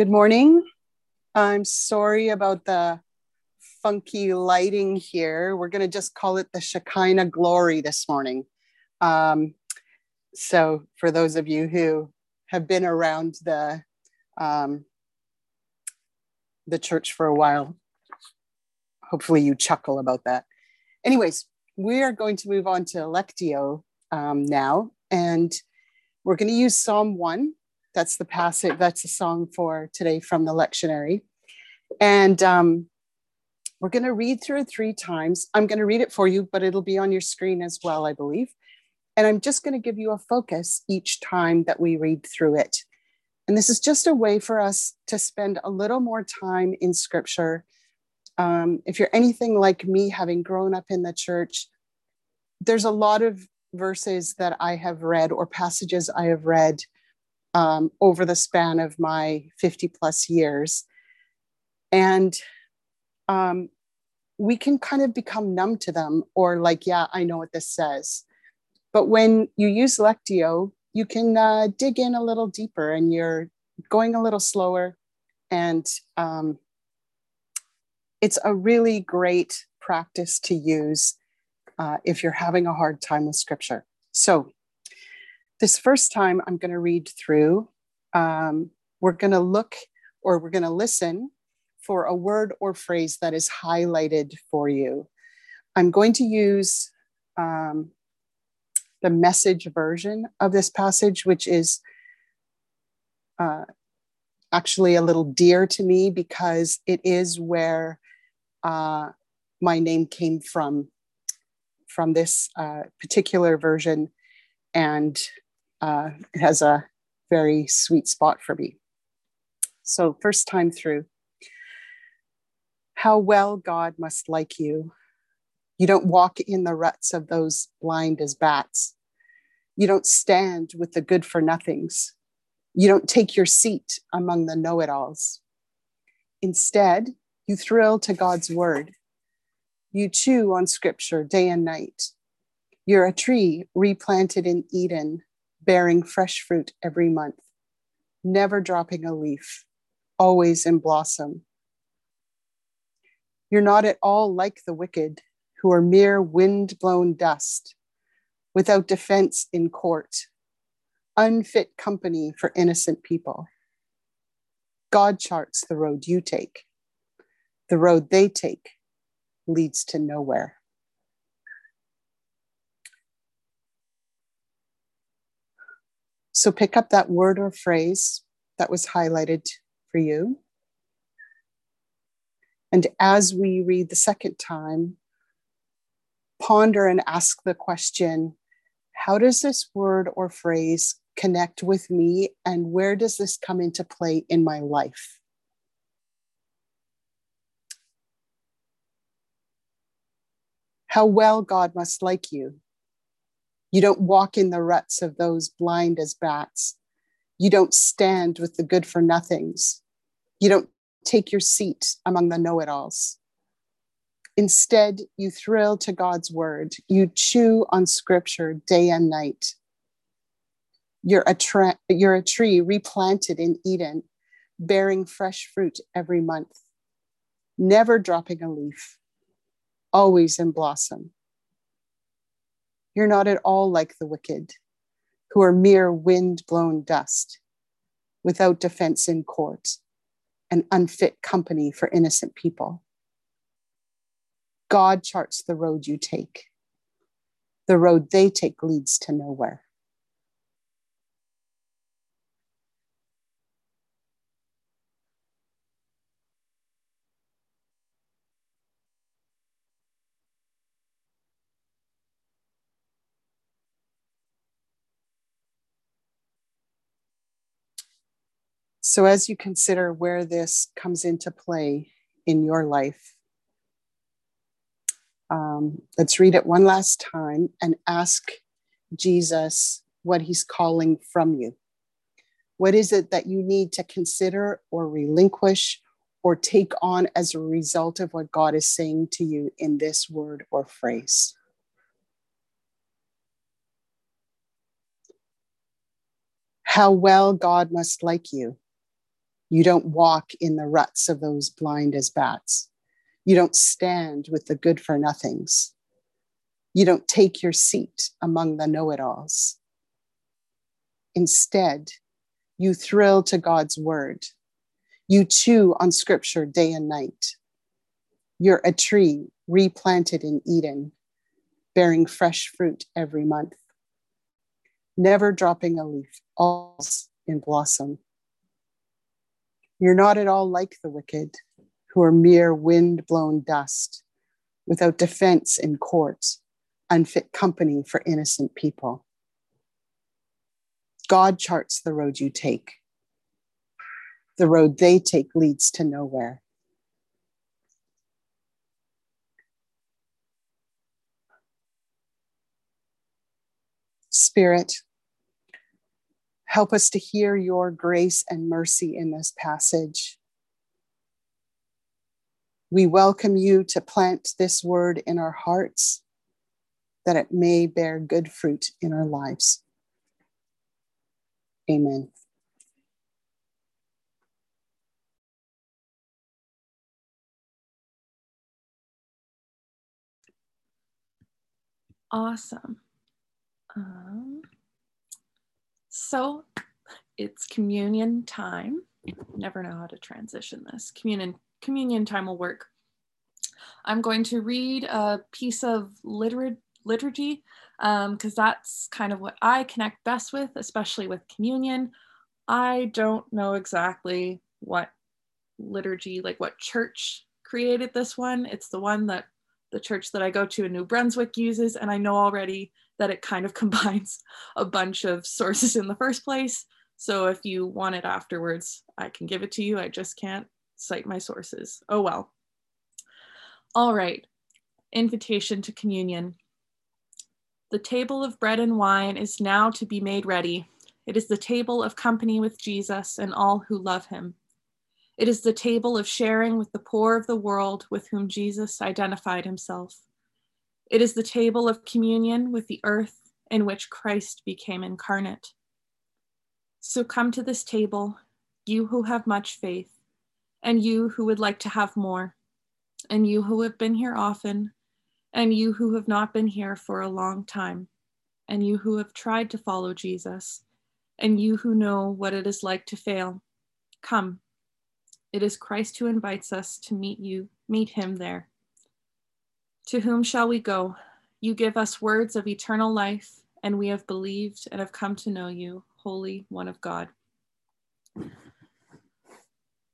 Good morning. I'm sorry about the funky lighting here. We're going to just call it the Shekinah glory this morning. Um, so, for those of you who have been around the um, the church for a while, hopefully you chuckle about that. Anyways, we are going to move on to Lectio um, now, and we're going to use Psalm one that's the passage, that's the song for today from the lectionary. And um, we're going to read through it three times. I'm going to read it for you, but it'll be on your screen as well, I believe. And I'm just going to give you a focus each time that we read through it. And this is just a way for us to spend a little more time in scripture. Um, if you're anything like me, having grown up in the church, there's a lot of verses that I have read or passages I have read um, over the span of my 50 plus years. And um, we can kind of become numb to them or like, yeah, I know what this says. But when you use Lectio, you can uh, dig in a little deeper and you're going a little slower. And um, it's a really great practice to use uh, if you're having a hard time with scripture. So this first time, I'm going to read through. Um, we're going to look or we're going to listen for a word or phrase that is highlighted for you. I'm going to use um, the message version of this passage, which is uh, actually a little dear to me because it is where uh, my name came from, from this uh, particular version. And uh, it has a very sweet spot for me. So, first time through, how well God must like you. You don't walk in the ruts of those blind as bats. You don't stand with the good for nothings. You don't take your seat among the know it alls. Instead, you thrill to God's word. You chew on scripture day and night. You're a tree replanted in Eden, bearing fresh fruit every month, never dropping a leaf, always in blossom. You're not at all like the wicked, who are mere wind blown dust, without defense in court, unfit company for innocent people. God charts the road you take. The road they take leads to nowhere. So pick up that word or phrase that was highlighted for you. And as we read the second time, ponder and ask the question how does this word or phrase connect with me, and where does this come into play in my life? How well God must like you you don't walk in the ruts of those blind as bats. You don't stand with the good for nothings. You don't take your seat among the know it alls. Instead, you thrill to God's word. You chew on scripture day and night. You're a, tra- you're a tree replanted in Eden, bearing fresh fruit every month, never dropping a leaf, always in blossom. You're not at all like the wicked, who are mere wind blown dust, without defense in court, and unfit company for innocent people. God charts the road you take. The road they take leads to nowhere. So, as you consider where this comes into play in your life, um, let's read it one last time and ask Jesus what he's calling from you. What is it that you need to consider or relinquish or take on as a result of what God is saying to you in this word or phrase? How well God must like you You don't walk in the ruts of those blind as bats. You don't stand with the good for nothings. You don't take your seat among the know it alls. Instead, you thrill to God's word. You chew on scripture day and night. You're a tree replanted in Eden, bearing fresh fruit every month, never dropping a leaf, all in blossom. You're not at all like the wicked, who are mere wind blown dust, without defense in court, unfit company for innocent people. God charts the road you take. The road they take leads to nowhere. Spirit, help us to hear your grace and mercy in this passage. We welcome you to plant this word in our hearts that it may bear good fruit in our lives. Amen. Awesome. Um, so it's communion time. Never know how to transition this. Communion communion time will work. I'm going to read a piece of liturgy because um, that's kind of what I connect best with, especially with communion. I don't know exactly what liturgy, like what church created this one. It's the one that the church that I go to in New Brunswick uses, and I know already that it kind of combines a bunch of sources in the first place. So if you want it afterwards, I can give it to you. I just can't cite my sources. Oh well. All right, invitation to communion. The table of bread and wine is now to be made ready. It is the table of company with Jesus and all who love him. It is the table of sharing with the poor of the world with whom Jesus identified himself. It is the table of communion with the earth in which Christ became incarnate. So come to this table, you who have much faith, and you who would like to have more, and you who have been here often, and you who have not been here for a long time, and you who have tried to follow Jesus, and you who know what it is like to fail. Come. It is Christ who invites us to meet you, meet him there. To whom shall we go? You give us words of eternal life, and we have believed and have come to know you, Holy One of God.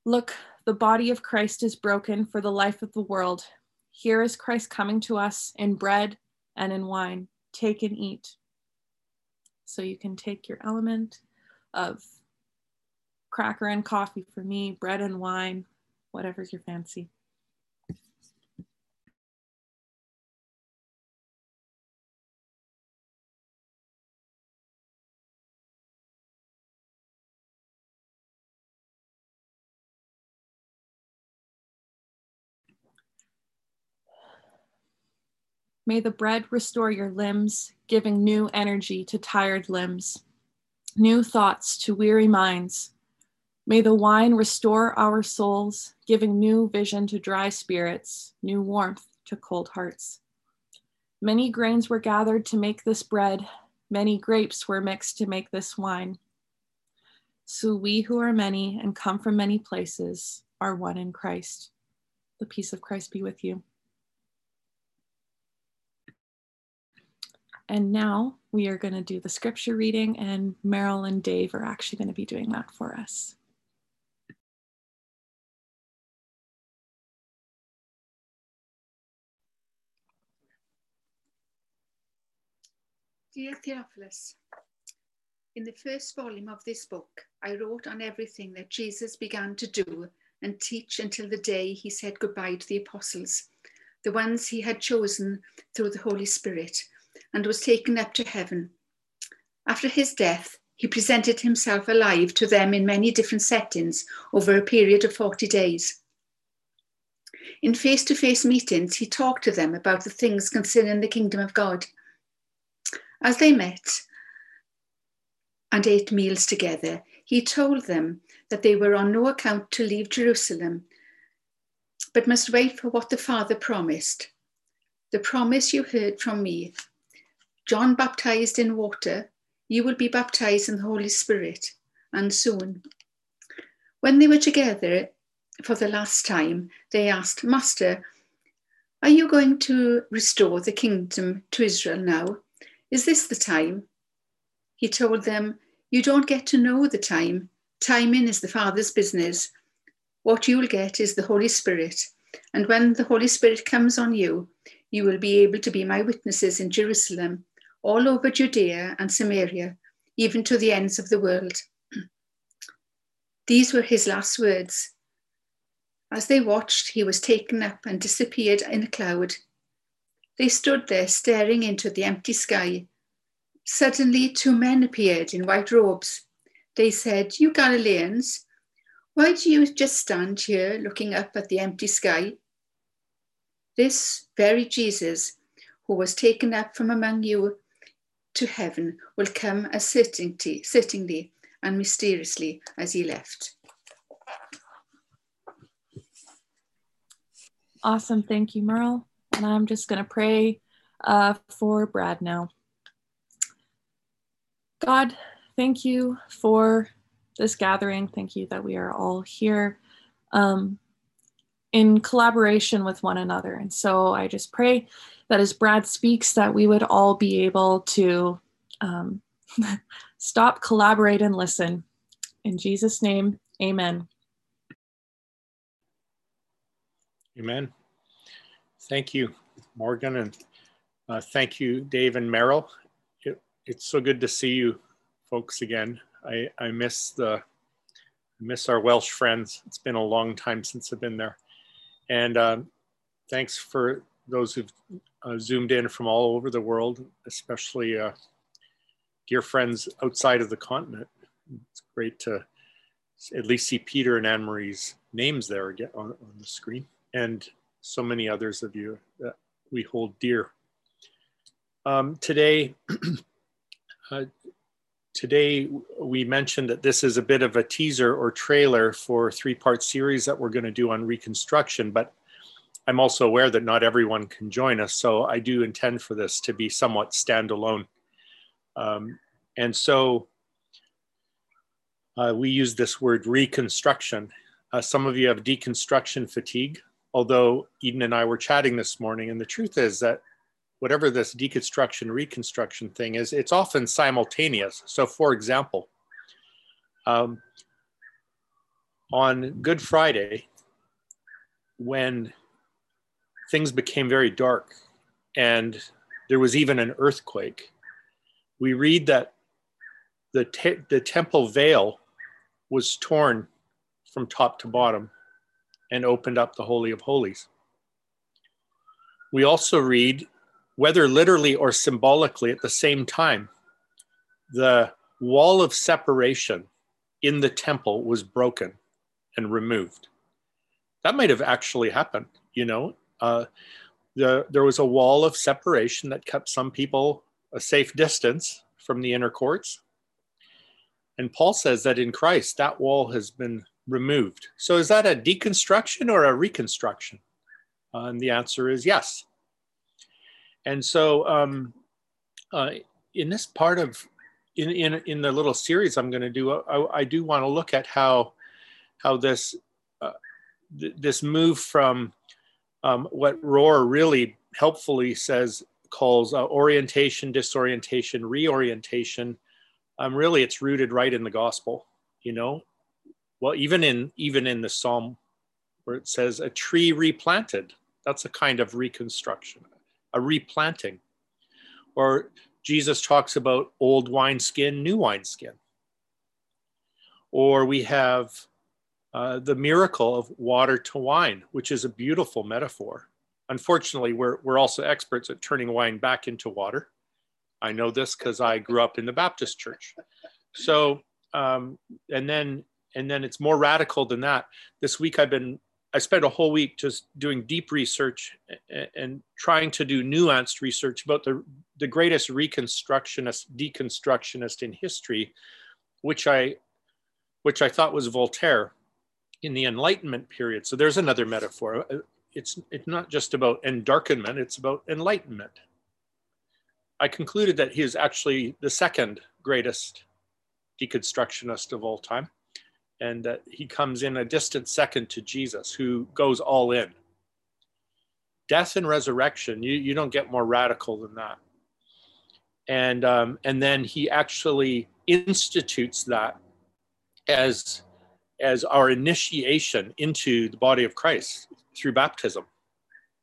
Look, the body of Christ is broken for the life of the world. Here is Christ coming to us in bread and in wine. Take and eat. So you can take your element of cracker and coffee for me, bread and wine, whatever's your fancy. May the bread restore your limbs, giving new energy to tired limbs, new thoughts to weary minds, May the wine restore our souls, giving new vision to dry spirits, new warmth to cold hearts. Many grains were gathered to make this bread, many grapes were mixed to make this wine. So we who are many and come from many places are one in Christ. The peace of Christ be with you. And now we are going to do the scripture reading, and Meryl and Dave are actually going to be doing that for us. Dear Theophilus, in the first volume of this book, I wrote on everything that Jesus began to do and teach until the day he said goodbye to the apostles, the ones he had chosen through the Holy Spirit, and was taken up to heaven. After his death, he presented himself alive to them in many different settings over a period of 40 days. In face to face meetings, he talked to them about the things concerning the kingdom of God. As they met and ate meals together, he told them that they were on no account to leave Jerusalem, but must wait for what the Father promised. The promise you heard from me John baptized in water, you will be baptized in the Holy Spirit, and soon. When they were together for the last time, they asked, Master, are you going to restore the kingdom to Israel now? Is this the time? He told them, You don't get to know the time. Timing is the Father's business. What you'll get is the Holy Spirit. And when the Holy Spirit comes on you, you will be able to be my witnesses in Jerusalem, all over Judea and Samaria, even to the ends of the world. These were his last words. As they watched, he was taken up and disappeared in a cloud. They stood there staring into the empty sky. Suddenly, two men appeared in white robes. They said, You Galileans, why do you just stand here looking up at the empty sky? This very Jesus, who was taken up from among you to heaven, will come as certainty, certainly and mysteriously as he left. Awesome. Thank you, Merle. And I'm just going to pray uh, for Brad now. God, thank you for this gathering. Thank you that we are all here um, in collaboration with one another. And so I just pray that as Brad speaks, that we would all be able to um, stop, collaborate, and listen. In Jesus' name, amen. Amen. Thank you, Morgan, and uh, thank you, Dave and Merrill. It, it's so good to see you folks again. I, I miss the miss our Welsh friends. It's been a long time since I've been there. And um, thanks for those who've uh, zoomed in from all over the world, especially uh, dear friends outside of the continent. It's great to at least see Peter and Anne Marie's names there again on, on the screen, and so many others of you that we hold dear. Um, today, uh, Today, we mentioned that this is a bit of a teaser or trailer for a three-part series that we're going to do on Reconstruction, but I'm also aware that not everyone can join us, so I do intend for this to be somewhat standalone. Um, and so uh, we use this word reconstruction. Uh, some of you have deconstruction fatigue, although Eden and I were chatting this morning, and the truth is that whatever this deconstruction reconstruction thing is, it's often simultaneous. So, for example, um, on Good Friday, when things became very dark and there was even an earthquake, we read that the, te- the temple veil was torn from top to bottom and opened up the Holy of Holies. We also read whether literally or symbolically at the same time, the wall of separation in the temple was broken and removed. That might have actually happened, you know. Uh, the, there was a wall of separation that kept some people a safe distance from the inner courts. And Paul says that in Christ, that wall has been removed. So is that a deconstruction or a reconstruction? Uh, and the answer is yes. And so um, uh, in this part of, in, in, in the little series I'm gonna do, I, I do wanna look at how, how this, uh, th this move from um, what Rohr really helpfully says, calls uh, orientation, disorientation, reorientation, um, really it's rooted right in the gospel, you know? Well, even in, even in the Psalm where it says a tree replanted, that's a kind of reconstruction a replanting. Or Jesus talks about old wineskin, new wineskin. Or we have uh, the miracle of water to wine, which is a beautiful metaphor. Unfortunately, we're, we're also experts at turning wine back into water. I know this because I grew up in the Baptist church. So, um, and then and then it's more radical than that. This week I've been I spent a whole week just doing deep research and trying to do nuanced research about the, the greatest reconstructionist, deconstructionist in history, which I which I thought was Voltaire in the Enlightenment period. So there's another metaphor. Uh, it's, it's not just about endarkenment, it's about enlightenment. I concluded that he is actually the second greatest deconstructionist of all time, and that he comes in a distant second to Jesus, who goes all in. Death and resurrection, you, you don't get more radical than that. And, um, and then he actually institutes that as, as our initiation into the body of Christ through baptism.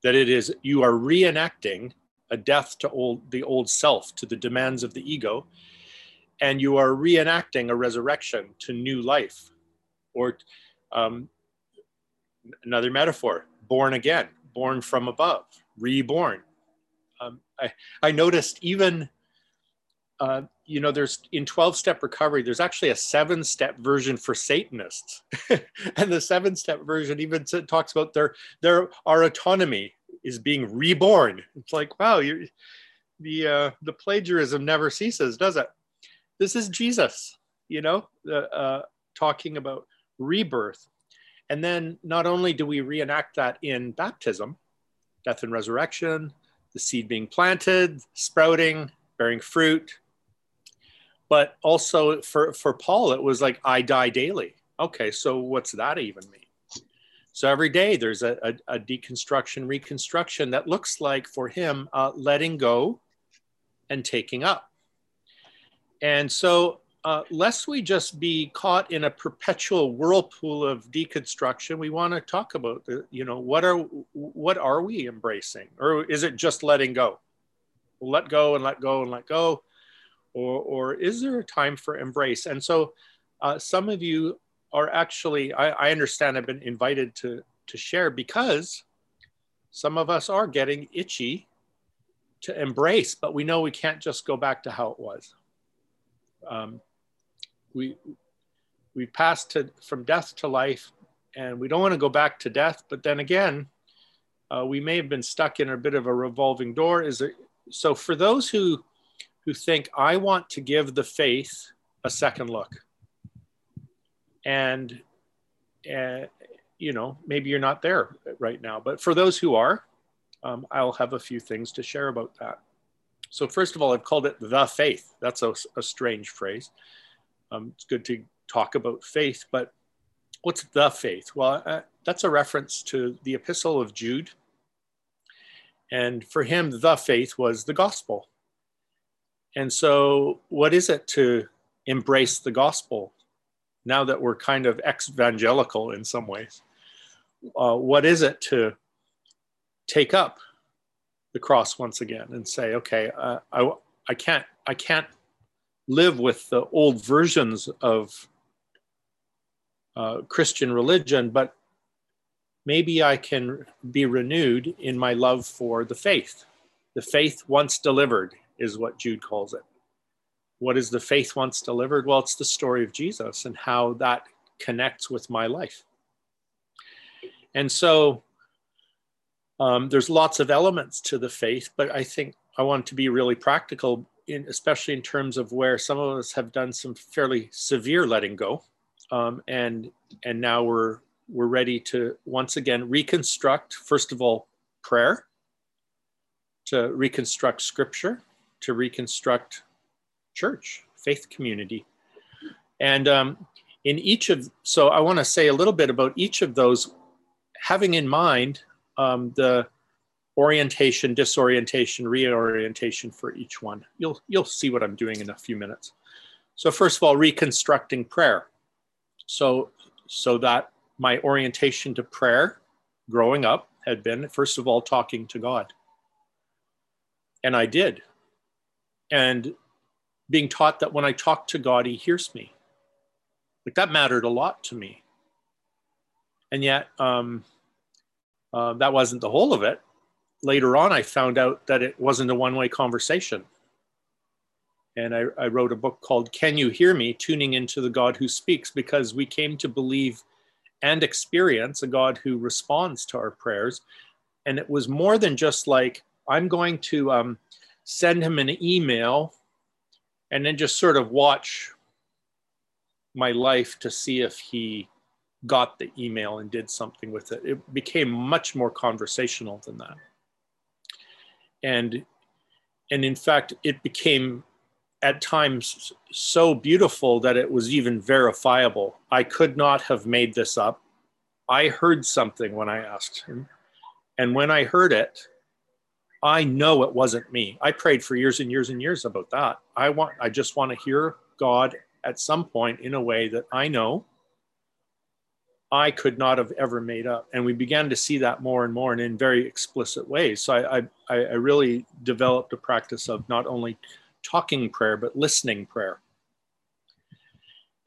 That it is, you are reenacting a death to old, the old self, to the demands of the ego, and you are reenacting a resurrection to new life. Or um, another metaphor, born again, born from above, reborn. Um, I, I noticed even uh, you know, there's in 12 step recovery, there's actually a seven step version for Satanists. and the seven step version even talks about their, their, our autonomy is being reborn. It's like, wow, you the, uh, the plagiarism never ceases, does it? This is Jesus, you know, uh, talking about rebirth. And then not only do we reenact that in baptism, death and resurrection, the seed being planted, sprouting, bearing fruit, but also for for paul it was like i die daily. Okay so what's that even mean? So every day there's a, a, a deconstruction reconstruction that looks like for him uh, letting go and taking up. And so uh, lest we just be caught in a perpetual whirlpool of deconstruction we want to talk about the, you know what are what are we embracing? Or is it just letting go? Let go and let go and let go or, or is there a time for embrace? And so uh, some of you are actually, I, I understand have been invited to, to share because some of us are getting itchy to embrace, but we know we can't just go back to how it was. Um, we we passed to, from death to life, and we don't want to go back to death. But then again, uh, we may have been stuck in a bit of a revolving door. Is it so? For those who who think, I want to give the faith a second look. And, uh, you know, maybe you're not there right now, but for those who are, um, I'll have a few things to share about that. So, first of all, I've called it the faith. That's a, a strange phrase. Um, it's good to talk about faith, but what's the faith? Well, uh, that's a reference to the epistle of Jude. And for him, the faith was the gospel. And so, what is it to embrace the gospel now that we're kind of evangelical in some ways? Uh, what is it to take up the cross once again and say, okay, uh, I, I can't, I can't live with the old versions of uh, Christian religion, but maybe I can be renewed in my love for the faith, the faith once delivered is what Jude calls it. What is the faith once delivered? Well, it's the story of Jesus and how that connects with my life. And so um, there's lots of elements to the faith, but I think I want to be really practical, in, especially in terms of where some of us have done some fairly severe letting go, um, and and now we're we're ready to once again reconstruct. First of all, prayer, to reconstruct Scripture, to reconstruct church, faith community. And um, in each of, so I want to say a little bit about each of those, having in mind um, the orientation, disorientation, reorientation for each one. You'll, you'll see what I'm doing in a few minutes. So first of all, reconstructing prayer. So, so that my orientation to prayer growing up had been, first of all, talking to God. And I did and being taught that when I talk to God, He hears me. Like that mattered a lot to me. And yet, um, uh, that wasn't the whole of it. Later on, I found out that it wasn't a one way conversation. And I, I wrote a book called Can You Hear Me? Tuning into the God Who Speaks, because we came to believe and experience a God who responds to our prayers. And it was more than just like, I'm going to um, send him an email, and then just sort of watch my life to see if he got the email and did something with it. It became much more conversational than that. And and in fact, it became at times so beautiful that it was even verifiable. I could not have made this up. I heard something when I asked him. And when I heard it, I know it wasn't me. I prayed for years and years and years about that. I want I just want to hear God at some point in a way that I know I could not have ever made up. And we began to see that more and more and in very explicit ways. So I, I, I really developed a practice of not only talking prayer, but listening prayer.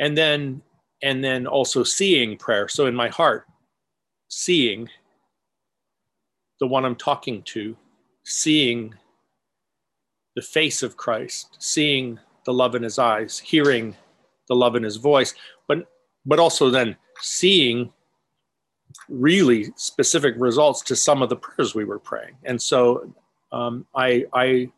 And then, and then also seeing prayer. So in my heart, seeing the one I'm talking to, seeing the face of Christ, seeing the love in his eyes, hearing the love in his voice, but but also then seeing really specific results to some of the prayers we were praying. And so um, I I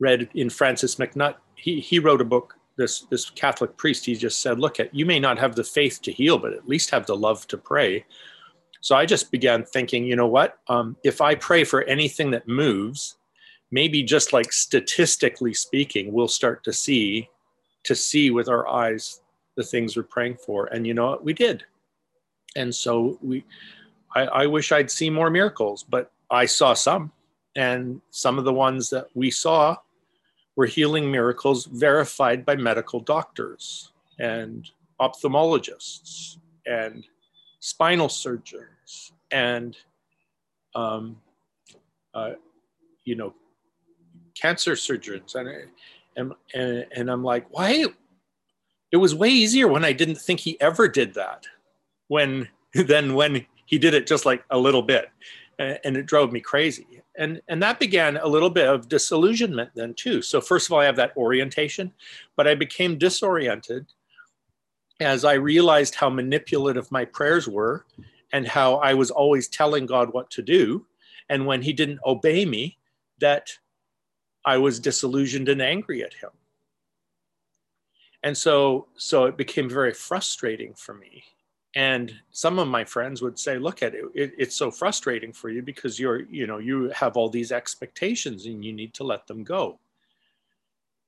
read in Francis MacNutt, he he wrote a book. This this Catholic priest, he just said, "Look at you may not have the faith to heal, but at least have the love to pray." So I just began thinking, you know what? Um, if I pray for anything that moves, maybe just like statistically speaking, we'll start to see to see with our eyes the things we're praying for. And you know what? We did. And so we I, I wish I'd see more miracles, but I saw some. And some of the ones that we saw were healing miracles verified by medical doctors and ophthalmologists and spinal surgeons and um, uh, you know cancer surgeons. And, and and and I'm like why? It was way easier when I didn't think he ever did that when than when he did it just like a little bit. And it drove me crazy. And and that began a little bit of disillusionment then too. So first of all i have that orientation but i became disoriented as I realized how manipulative my prayers were and how I was always telling God what to do. And when he didn't obey me, that I was disillusioned and angry at him. And so, so it became very frustrating for me. And some of my friends would say, look at it, it, it's so frustrating for you because you're, you know, you have all these expectations and you need to let them go.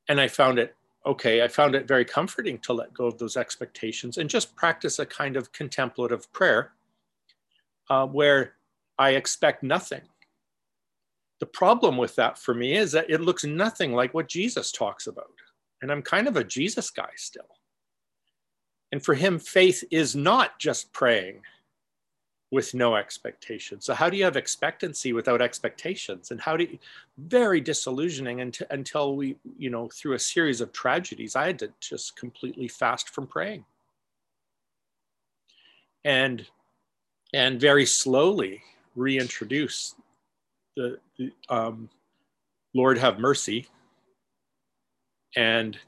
And I found it okay, I found it very comforting to let go of those expectations and just practice a kind of contemplative prayer uh, where I expect nothing. The problem with that for me is that it looks nothing like what Jesus talks about. And I'm kind of a Jesus guy still. And for him, faith is not just praying with no expectation. So how do you have expectancy without expectations? And how do you, very disillusioning until, until we, you know, through a series of tragedies, I had to just completely fast from praying. And, and very slowly reintroduce the, the um, Lord have mercy and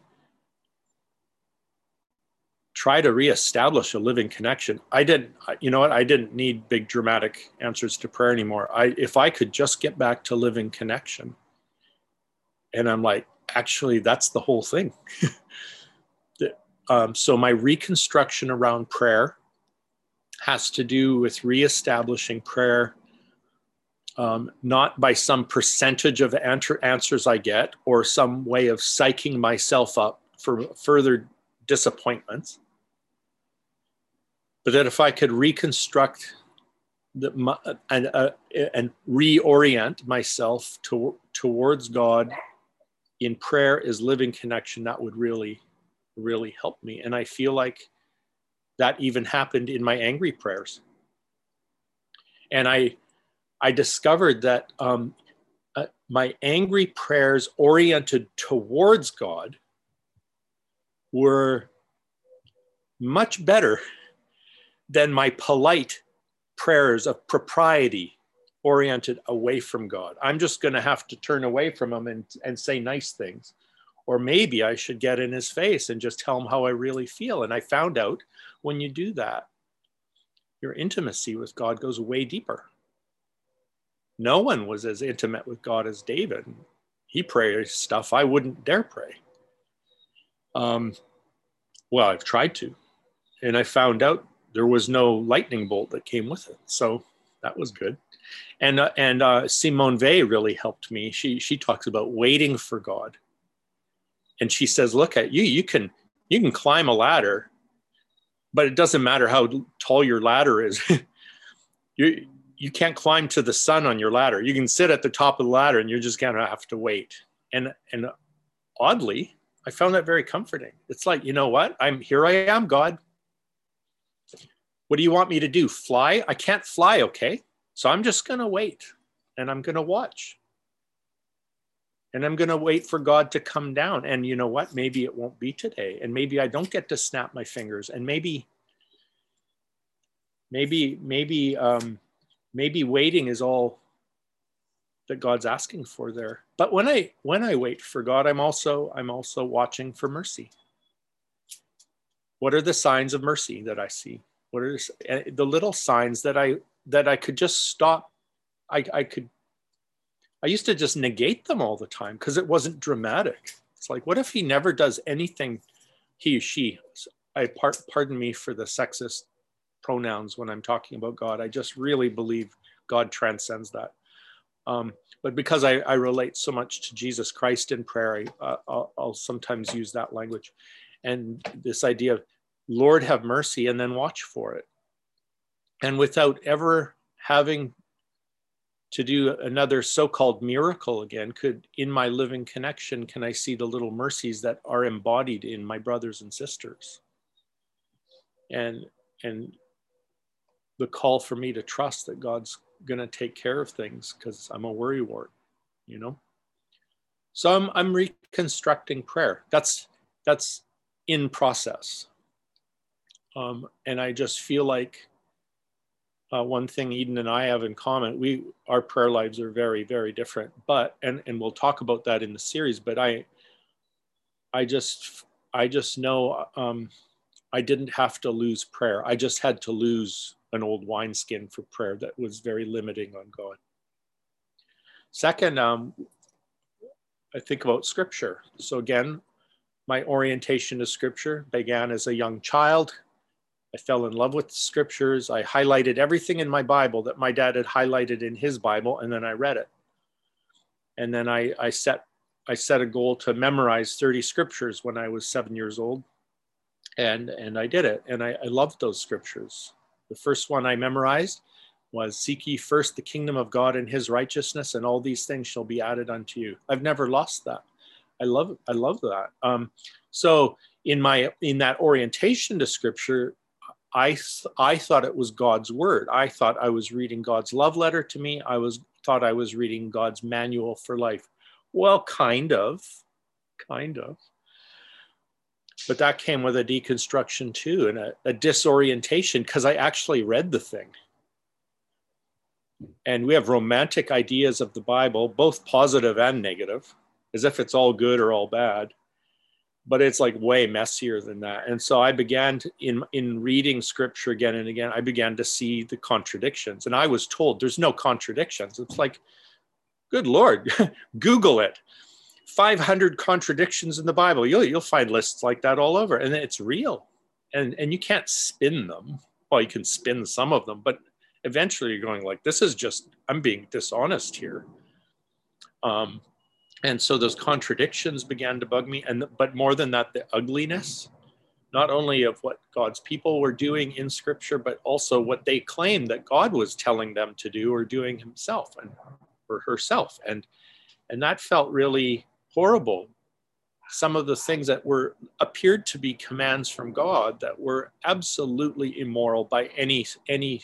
try to reestablish a living connection. I didn't, you know what? I didn't need big dramatic answers to prayer anymore. I, if I could just get back to living connection, and I'm like, actually, that's the whole thing. um, so my reconstruction around prayer has to do with reestablishing prayer. Um, not by some percentage of answer, answers I get or some way of psyching myself up for further disappointments, but that if I could reconstruct the, and, uh, and reorient myself to, towards God in prayer is living connection, that would really, really help me. And I feel like that even happened in my angry prayers. And I, I discovered that um, uh, my angry prayers oriented towards God were much better than my polite prayers of propriety oriented away from God. I'm just going to have to turn away from him and, and say nice things. Or maybe I should get in his face and just tell him how I really feel. And I found out when you do that, your intimacy with God goes way deeper. No one was as intimate with God as David. He prayed stuff I wouldn't dare pray. Um, well, I've tried to, and I found out there was no lightning bolt that came with it. So that was good. And uh, and uh, Simone Weil really helped me. She she talks about waiting for God, and she says, "Look at you. You can you can climb a ladder, but it doesn't matter how tall your ladder is. you you can't climb to the sun on your ladder. You can sit at the top of the ladder, and you're just gonna have to wait." And and oddly, I found that very comforting. It's like, you know what? I'm here I am, God. What do you want me to do? Fly? I can't fly, okay? So I'm just going to wait and I'm going to watch. And I'm going to wait for God to come down. And you know what? Maybe it won't be today. And maybe I don't get to snap my fingers. And maybe, maybe, maybe, um, maybe waiting is all that God's asking for there. But when I when I wait for God, I'm also I'm also watching for mercy. What are the signs of mercy that I see? What are the little signs that I that I could just stop? I, I could. I used to just negate them all the time because it wasn't dramatic. It's like, what if he never does anything? He, or she. I part, pardon me for the sexist pronouns when I'm talking about God. I just really believe God transcends that. Um, but because I, I, relate so much to Jesus Christ in prayer, I, uh, I'll, I'll, sometimes use that language. And this idea of Lord have mercy and then watch for it. And without ever having to do another so-called miracle again, could in my living connection, can I see the little mercies that are embodied in my brothers and sisters? And and the call for me to trust that God's going to take care of things because I'm a worrywart, you know. So I'm I'm reconstructing prayer. That's that's in process, um, and I just feel like uh, one thing Eden and I have in common. We our prayer lives are very very different, but and and we'll talk about that in the series. But I I just I just know um, I didn't have to lose prayer. I just had to lose an old wineskin for prayer that was very limiting on God. Second, um, I think about scripture. So again, my orientation to scripture began as a young child. I fell in love with the scriptures. I highlighted everything in my Bible that my dad had highlighted in his Bible, and then I read it. And then I, I set I set a goal to memorize 30 scriptures when I was seven years old. And, and I did it. And I, I loved those scriptures. The first one I memorized was Seek ye first the kingdom of God and his righteousness, and all these things shall be added unto you. I've never lost that. I love I love that. Um, so in my in that orientation to scripture, I I thought it was God's word. I thought I was reading God's love letter to me. I was thought I was reading God's manual for life. Well, kind of, kind of but that came with a deconstruction too and a, a disorientation because I actually read the thing. And we have romantic ideas of the Bible, both positive and negative, as if it's all good or all bad. But it's like way messier than that. And so I began to, in in reading scripture again and again, I began to see the contradictions. And I was told there's no contradictions. It's like, good Lord, Google it. 500 contradictions in the Bible. You'll, you'll find lists like that all over, and it's real. And, and you can't spin them. Well, you can spin some of them, but eventually you're going like, this is just, I'm being dishonest here. Um, and so those contradictions began to bug me. And, but more than that, the ugliness, not only of what God's people were doing in scripture, but also what they claimed that God was telling them to do or doing himself and or herself. And, and that felt really horrible some of the things that were appeared to be commands from God that were absolutely immoral by any any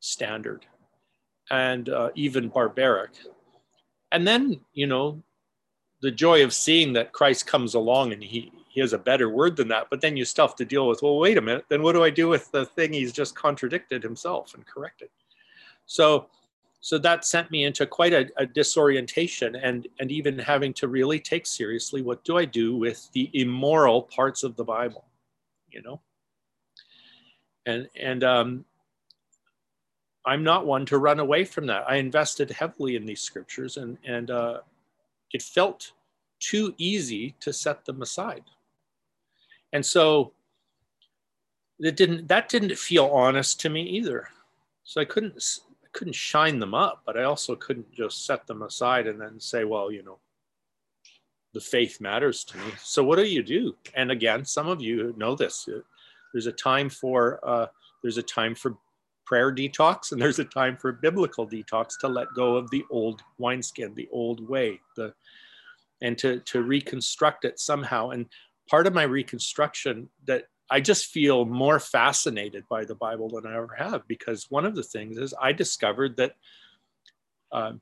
standard, and uh, even barbaric. And then you know, the joy of seeing that Christ comes along and he he has a better word than that. But then you still have to deal with well, wait a minute. Then what do I do with the thing he's just contradicted himself and corrected? So so that sent me into quite a, a, disorientation and and even having to really take seriously what do i do with the immoral parts of the bible you know and and um, i'm not one to run away from that i invested heavily in these scriptures and and uh, it felt too easy to set them aside And so that didn't that didn't feel honest to me either. So I couldn't I couldn't shine them up, but I also couldn't just set them aside and then say, well, you know, the faith matters to me. So what do you do? And again, some of you know this. There's a time for uh, there's a time for prayer detox and there's a time for biblical detox to let go of the old wineskin, the old way, the and to to reconstruct it somehow. And part of my reconstruction that I just feel more fascinated by the Bible than I ever have because one of the things is I discovered that uh,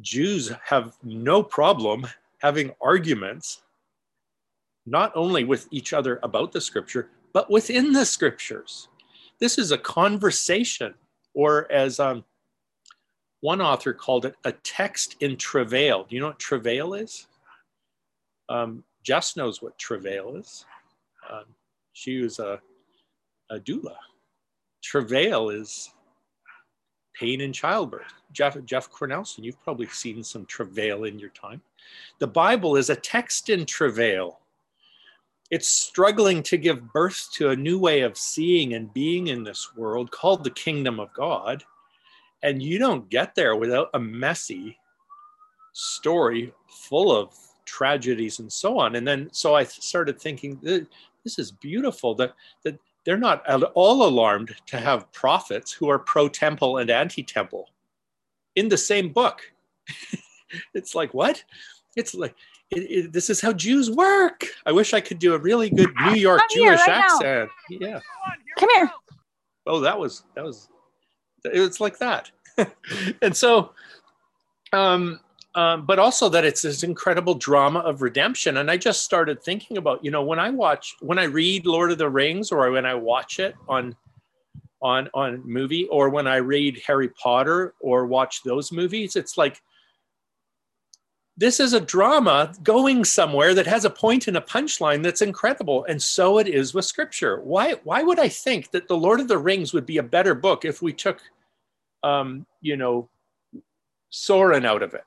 Jews have no problem having arguments, not only with each other about the scripture, but within the scriptures. This is a conversation, or as um, one author called it, a text in travail. Do you know what travail is? Um, Jess knows what travail is. Um, she was a, a doula. Travail is pain in childbirth. Jeff, Jeff Cornelson, you've probably seen some travail in your time. The Bible is a text in travail. It's struggling to give birth to a new way of seeing and being in this world called the kingdom of God. And you don't get there without a messy story full of tragedies and so on. And then, so I started thinking, this is beautiful that, that they're not at all alarmed to have prophets who are pro temple and anti temple in the same book. it's like, what? It's like, it, it, this is how Jews work. I wish I could do a really good New York Come Jewish right accent. Now. Yeah. Come here. Oh, that was, that was, it's like that. and so, um, um, but also that it's this incredible drama of redemption. And I just started thinking about, you know, when I watch, when I read Lord of the Rings, or when I watch it on, on, on movie, or when I read Harry Potter or watch those movies, it's like this is a drama going somewhere that has a point and a punchline that's incredible. And so it is with Scripture. Why? Why would I think that the Lord of the Rings would be a better book if we took, um, you know, Sauron out of it?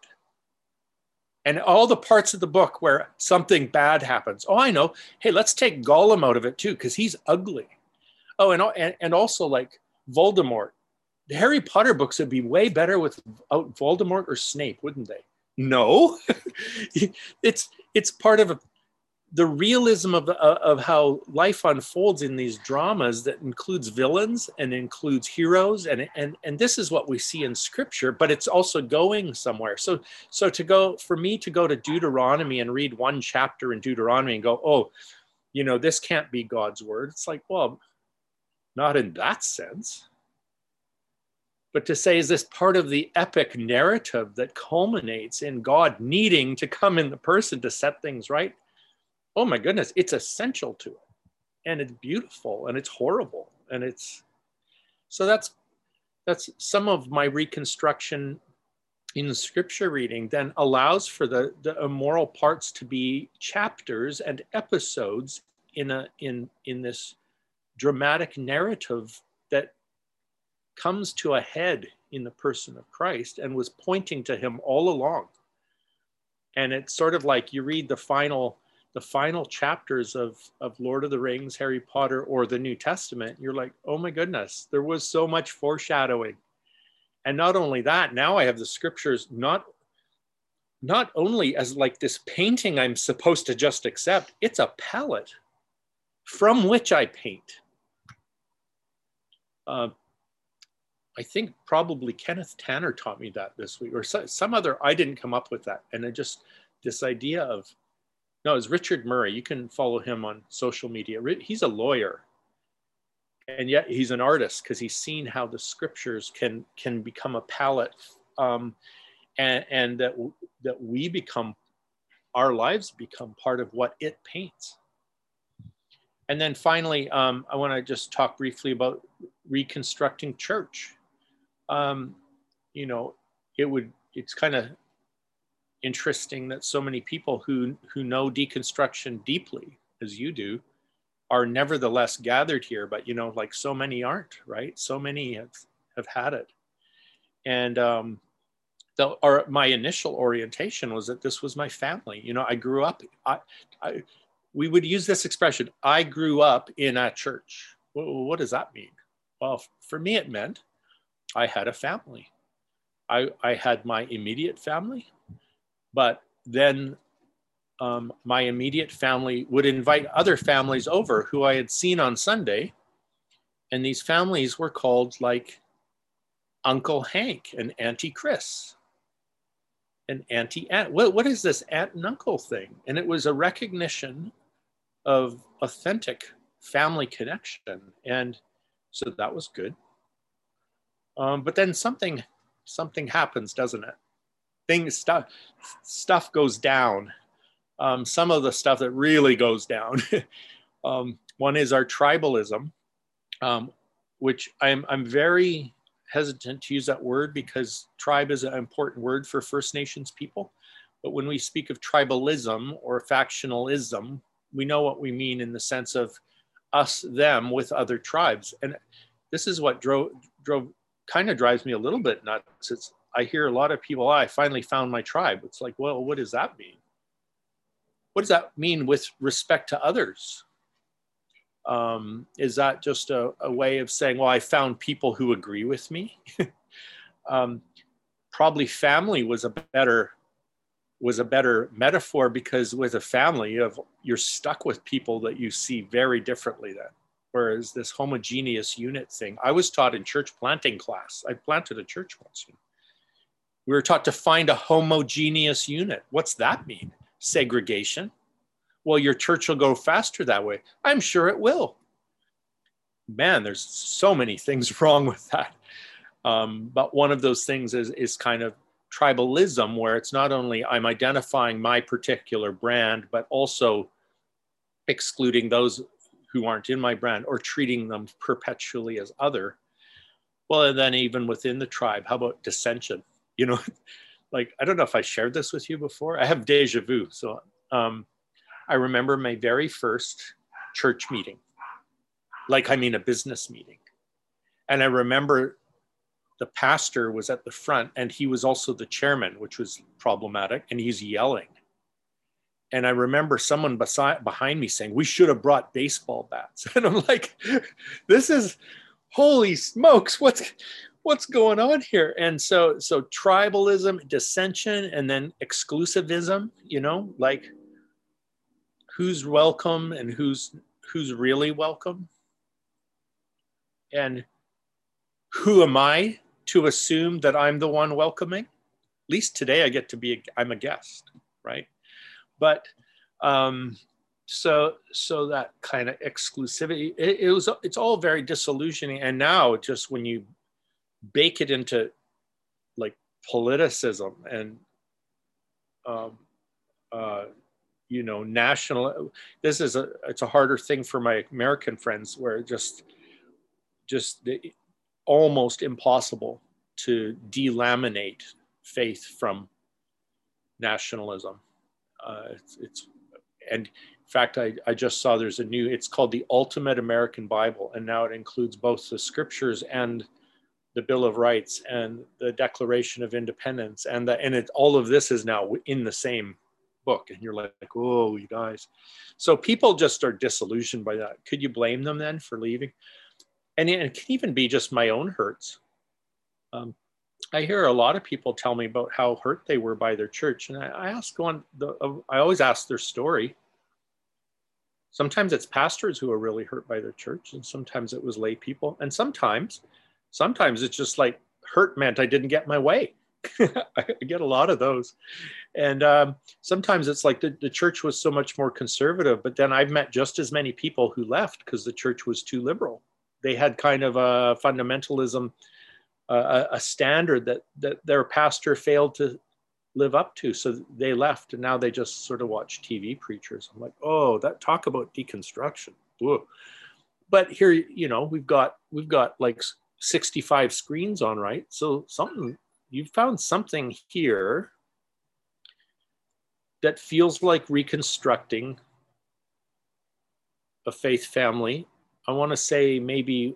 and all the parts of the book where something bad happens. Oh, I know. Hey, let's take Gollum out of it too, because he's ugly. Oh, and, and and also like Voldemort. The Harry Potter books would be way better without Voldemort or Snape, wouldn't they? No, it's it's part of a the realism of, uh, of how life unfolds in these dramas that includes villains and includes heroes and, and and this is what we see in scripture but it's also going somewhere. So so to go for me to go to deuteronomy and read one chapter in deuteronomy and go oh you know this can't be god's word it's like well not in that sense but to say is this part of the epic narrative that culminates in god needing to come in the person to set things right oh my goodness, it's essential to it. And it's beautiful and it's horrible. And it's so that's that's some of my reconstruction in scripture reading then allows for the, the immoral parts to be chapters and episodes in a in in this dramatic narrative comes to a head in the person of Christ and was pointing to him all along. And it's sort of like you read the final the final chapters of of Lord of the Rings, Harry Potter, or the New Testament, you're like, oh my goodness, there was so much foreshadowing. And not only that, now I have the scriptures not not only as like this painting I'm supposed to just accept, it's a palette from which I paint. Uh, I think probably Kenneth Tanner taught me that this week, or some other. I didn't come up with that, and it just this idea of no, it's Richard Murray. You can follow him on social media. He's a lawyer, and yet he's an artist because he's seen how the scriptures can can become a palette, um, and, and that that we become, our lives become part of what it paints. And then finally, um, I want to just talk briefly about reconstructing church. Um, you know, it would it's kind of interesting that so many people who who know deconstruction deeply as you do are nevertheless gathered here but you know like so many aren't right so many have have had it and um the or my initial orientation was that this was my family you know i grew up i i we would use this expression I grew up in a church. Well, what does that mean? Well, for me, it meant I had a family. I, I had my immediate family, but then um, my immediate family would invite other families over who I had seen on Sunday. And these families were called like Uncle Hank and Auntie Chris and Auntie Aunt. What, what is this aunt and uncle thing? And it was a recognition of authentic family connection. And so that was good. Um, but then something something happens, doesn't it? Things stuff stuff goes down. Um, some of the stuff that really goes down. um, one is our tribalism, um, which I'm I'm very hesitant to use that word because tribe is an important word for First Nations people. But when we speak of tribalism or factionalism, we know what we mean in the sense of us, them with other tribes. And this is what drove, drove kind of drives me a little bit nuts. It's, I hear a lot of people, oh, I finally found my tribe. It's like, well, what does that mean? What does that mean with respect to others? Um, is that just a, a, way of saying, well, I found people who agree with me? um, probably family was a better was a better metaphor because with a family of you're stuck with people that you see very differently then whereas this homogeneous unit thing? I was taught in church planting class. I planted a church once. We were taught to find a homogeneous unit. What's that mean? Segregation. Well your church will go faster that way. I'm sure it will. Man there's so many things wrong with that. Um, but one of those things is is kind of tribalism where it's not only I'm identifying my particular brand, but also excluding those who aren't in my brand or treating them perpetually as other. Well, and then even within the tribe, how about dissension? You know, like I don't know if I shared this with you before. I have deja vu. So um, I remember my very first church meeting, like I mean a business meeting. And I remember the pastor was at the front and he was also the chairman, which was problematic, and he's yelling. And I remember someone beside behind me saying, "We should have brought baseball bats." And I'm like, "This is holy smokes! What's what's going on here?" And so so tribalism, dissension, and then exclusivism. You know, like who's welcome and who's who's really welcome, and who am I to assume that I'm the one welcoming. At least today I get to be—I'm a guest, right? But um, so so that kind of exclusivity, it, it was, it's all very disillusioning. And now just when you bake it into like politicism and um, uh, you know national this is a it's a harder thing for my american friends where just just the, almost impossible to delaminate faith from nationalism. Uh, it's, it's, and in fact, I, I just saw there's a new, it's called the Ultimate American Bible, and now it includes both the scriptures and the Bill of Rights and the Declaration of Independence, and the, and it, all of this is now in the same book, and you're like, oh, you guys. So people just are disillusioned by that. Could you blame them then for leaving? and it can even be just my own hurts. Um, I hear a lot of people tell me about how hurt they were by their church, and I, I ask one. The, uh, I always ask their story. Sometimes it's pastors who are really hurt by their church, and sometimes it was lay people, and sometimes, sometimes it's just like hurt meant I didn't get my way. I get a lot of those, and um, sometimes it's like the, the church was so much more conservative, but then I've met just as many people who left because the church was too liberal they had kind of a fundamentalism, uh, a standard that that their pastor failed to live up to. So they left, and now they just sort of watch TV preachers. I'm like, oh, that talk about deconstruction. But here, you know, we've got we've got like 65 screens on, right? So something you've found something here that feels like reconstructing a faith family I want to say maybe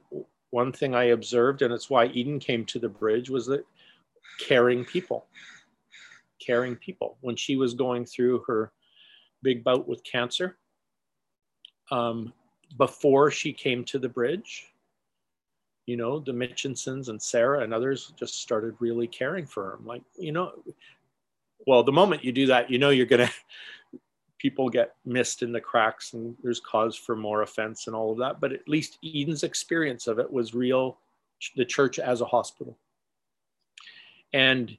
one thing I observed, and it's why Eden came to the bridge, was that caring people, caring people. When she was going through her big bout with cancer, um, before she came to the bridge. You know, the Mitchinsons and Sarah and others just started really caring for him. Like, you know, well, the moment you do that, you know you're gonna people get missed in the cracks and there's cause for more offense and all of that. But at least Eden's experience of it was real, the church as a hospital. And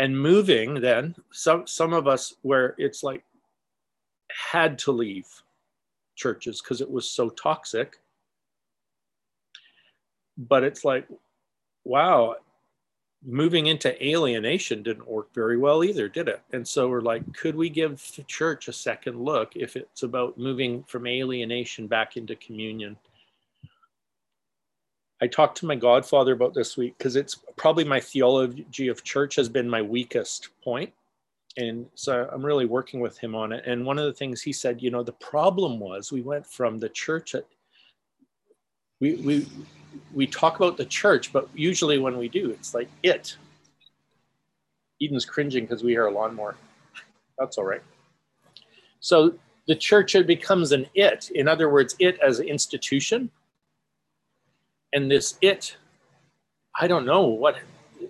and moving then, some some of us where it's like had to leave churches because it was so toxic. But it's like, wow, moving into alienation didn't work very well either, did it? And so we're like, could we give the church a second look if it's about moving from alienation back into communion? I talked to my godfather about this week because it's probably my theology of church has been my weakest point. And so I'm really working with him on it. And one of the things he said, you know, the problem was we went from the church at, we, we, we talk about the church, but usually when we do, it's like it. Eden's cringing because we hear a lawnmower. That's all right. So the church it becomes an it. In other words, it as an institution. And this it, I don't know what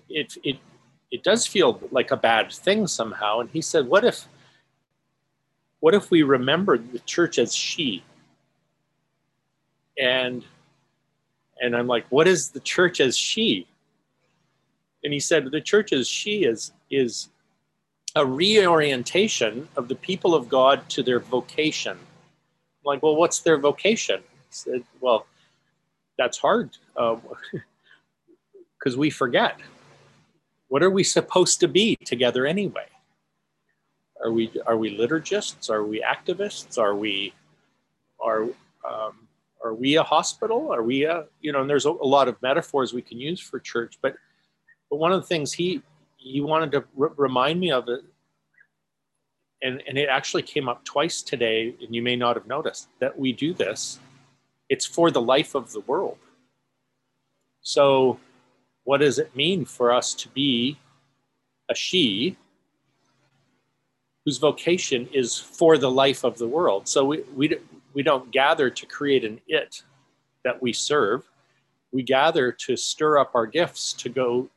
it it it does feel like a bad thing somehow. And he said, what if what if we remember the church as she? And and I'm like, what is the church as she? And he said, the church as she is, is a reorientation of the people of God to their vocation. I'm like, well, what's their vocation? He said, well, that's hard because uh, we forget. What are we supposed to be together anyway? Are we are we liturgists? Are we activists? Are we are um, are we a hospital? Are we a, you know, and there's a, a lot of metaphors we can use for church, but, but one of the things he, he wanted to r- remind me of it, and, and it actually came up twice today, and you may not have noticed that we do this. It's for the life of the world. So, what does it mean for us to be a she whose vocation is for the life of the world? So, we, we, we don't gather to create an it that we serve. We gather to stir up our gifts to go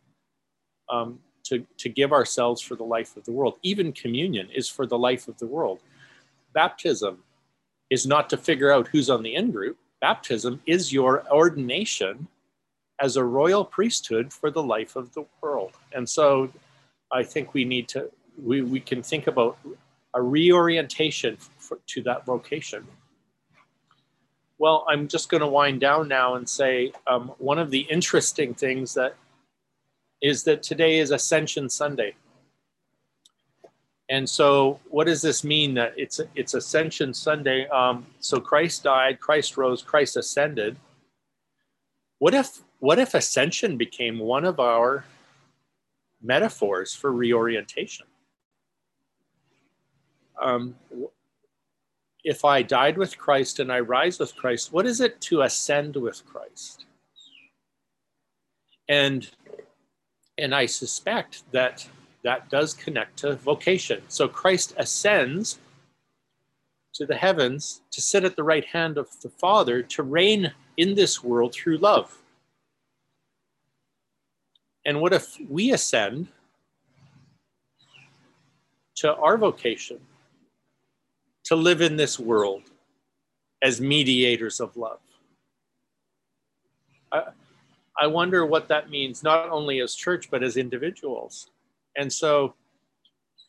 um, to, to give ourselves for the life of the world. Even communion is for the life of the world. Baptism is not to figure out who's on the in group. Baptism is your ordination as a royal priesthood for the life of the world. And so I think we need to, we, we can think about a reorientation for, to that vocation. Well, I'm just going to wind down now and say um, one of the interesting things that is that today is Ascension Sunday. And so, what does this mean? That it's it's Ascension Sunday. Um, so Christ died, Christ rose, Christ ascended. What if what if ascension became one of our metaphors for reorientation? Um, if I died with Christ and I rise with Christ, what is it to ascend with Christ? And and I suspect that that does connect to vocation. So Christ ascends to the heavens to sit at the right hand of the Father to reign in this world through love. And what if we ascend to our vocation to live in this world as mediators of love. I, I wonder what that means, not only as church, but as individuals. And so,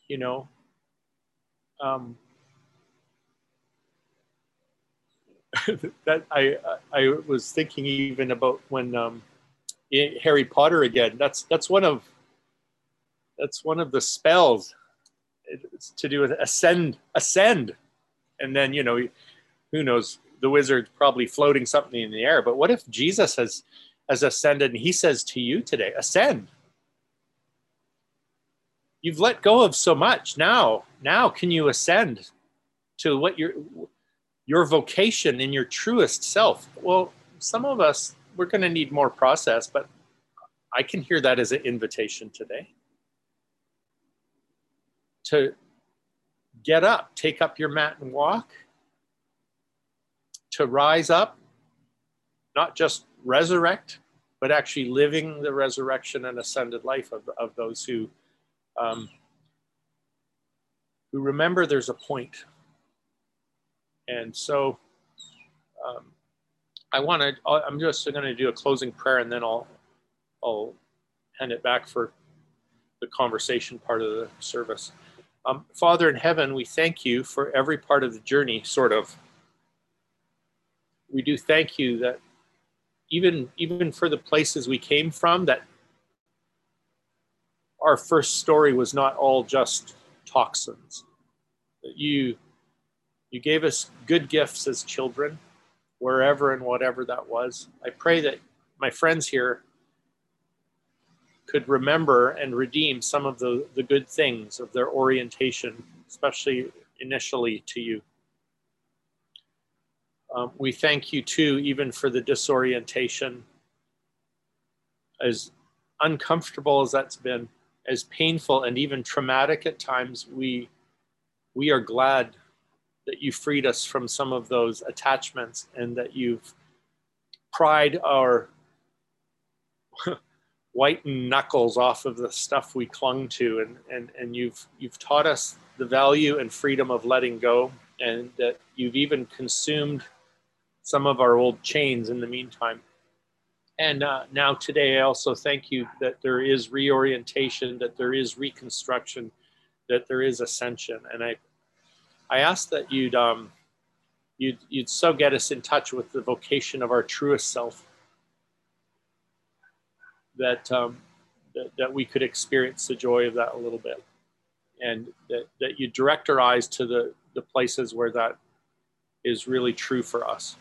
you know, um, that I, I was thinking even about when um, Harry Potter again. That's that's one of that's one of the spells. It's to do with ascend, ascend and then you know who knows the wizard's probably floating something in the air. But what if jesus has has ascended and he says to you today ascend. You've let go of so much. Now now can you ascend to what your your vocation in your truest self? Well some of us we're going to need more process but i can hear that as an invitation today. To get up, take up your mat and walk. to rise up, not just resurrect, but actually living the resurrection and ascended life of, of those who um, who remember there's a point. And so um, I want to, I'm just going to do a closing prayer and then I'll, I'll hand it back for the conversation part of the service. Um, Father in heaven, we thank you for every part of the journey, sort of. We do thank you that even even for the places we came from, that our first story was not all just toxins. That you you gave us good gifts as children, wherever and whatever that was. I pray that my friends here could remember and redeem some of the, the good things of their orientation, especially initially to you. Um, we thank you too, even for the disorientation, as uncomfortable as that's been, as painful and even traumatic at times. We we are glad that you freed us from some of those attachments and that you've pried our whitened knuckles off of the stuff we clung to. And, and, and you've you've taught us the value and freedom of letting go and that you've even consumed some of our old chains in the meantime. And uh, now today i also thank you that there is reorientation that there is reconstruction that there is ascension. And i i ask that you'd um you'd you'd so get us in touch with the vocation of our truest self that, um, that, that we could experience the joy of that a little bit. And that, that you direct our eyes to the, the places where that is really true for us.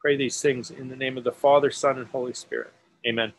Pray these things in the name of the Father, Son, and Holy Spirit. Amen.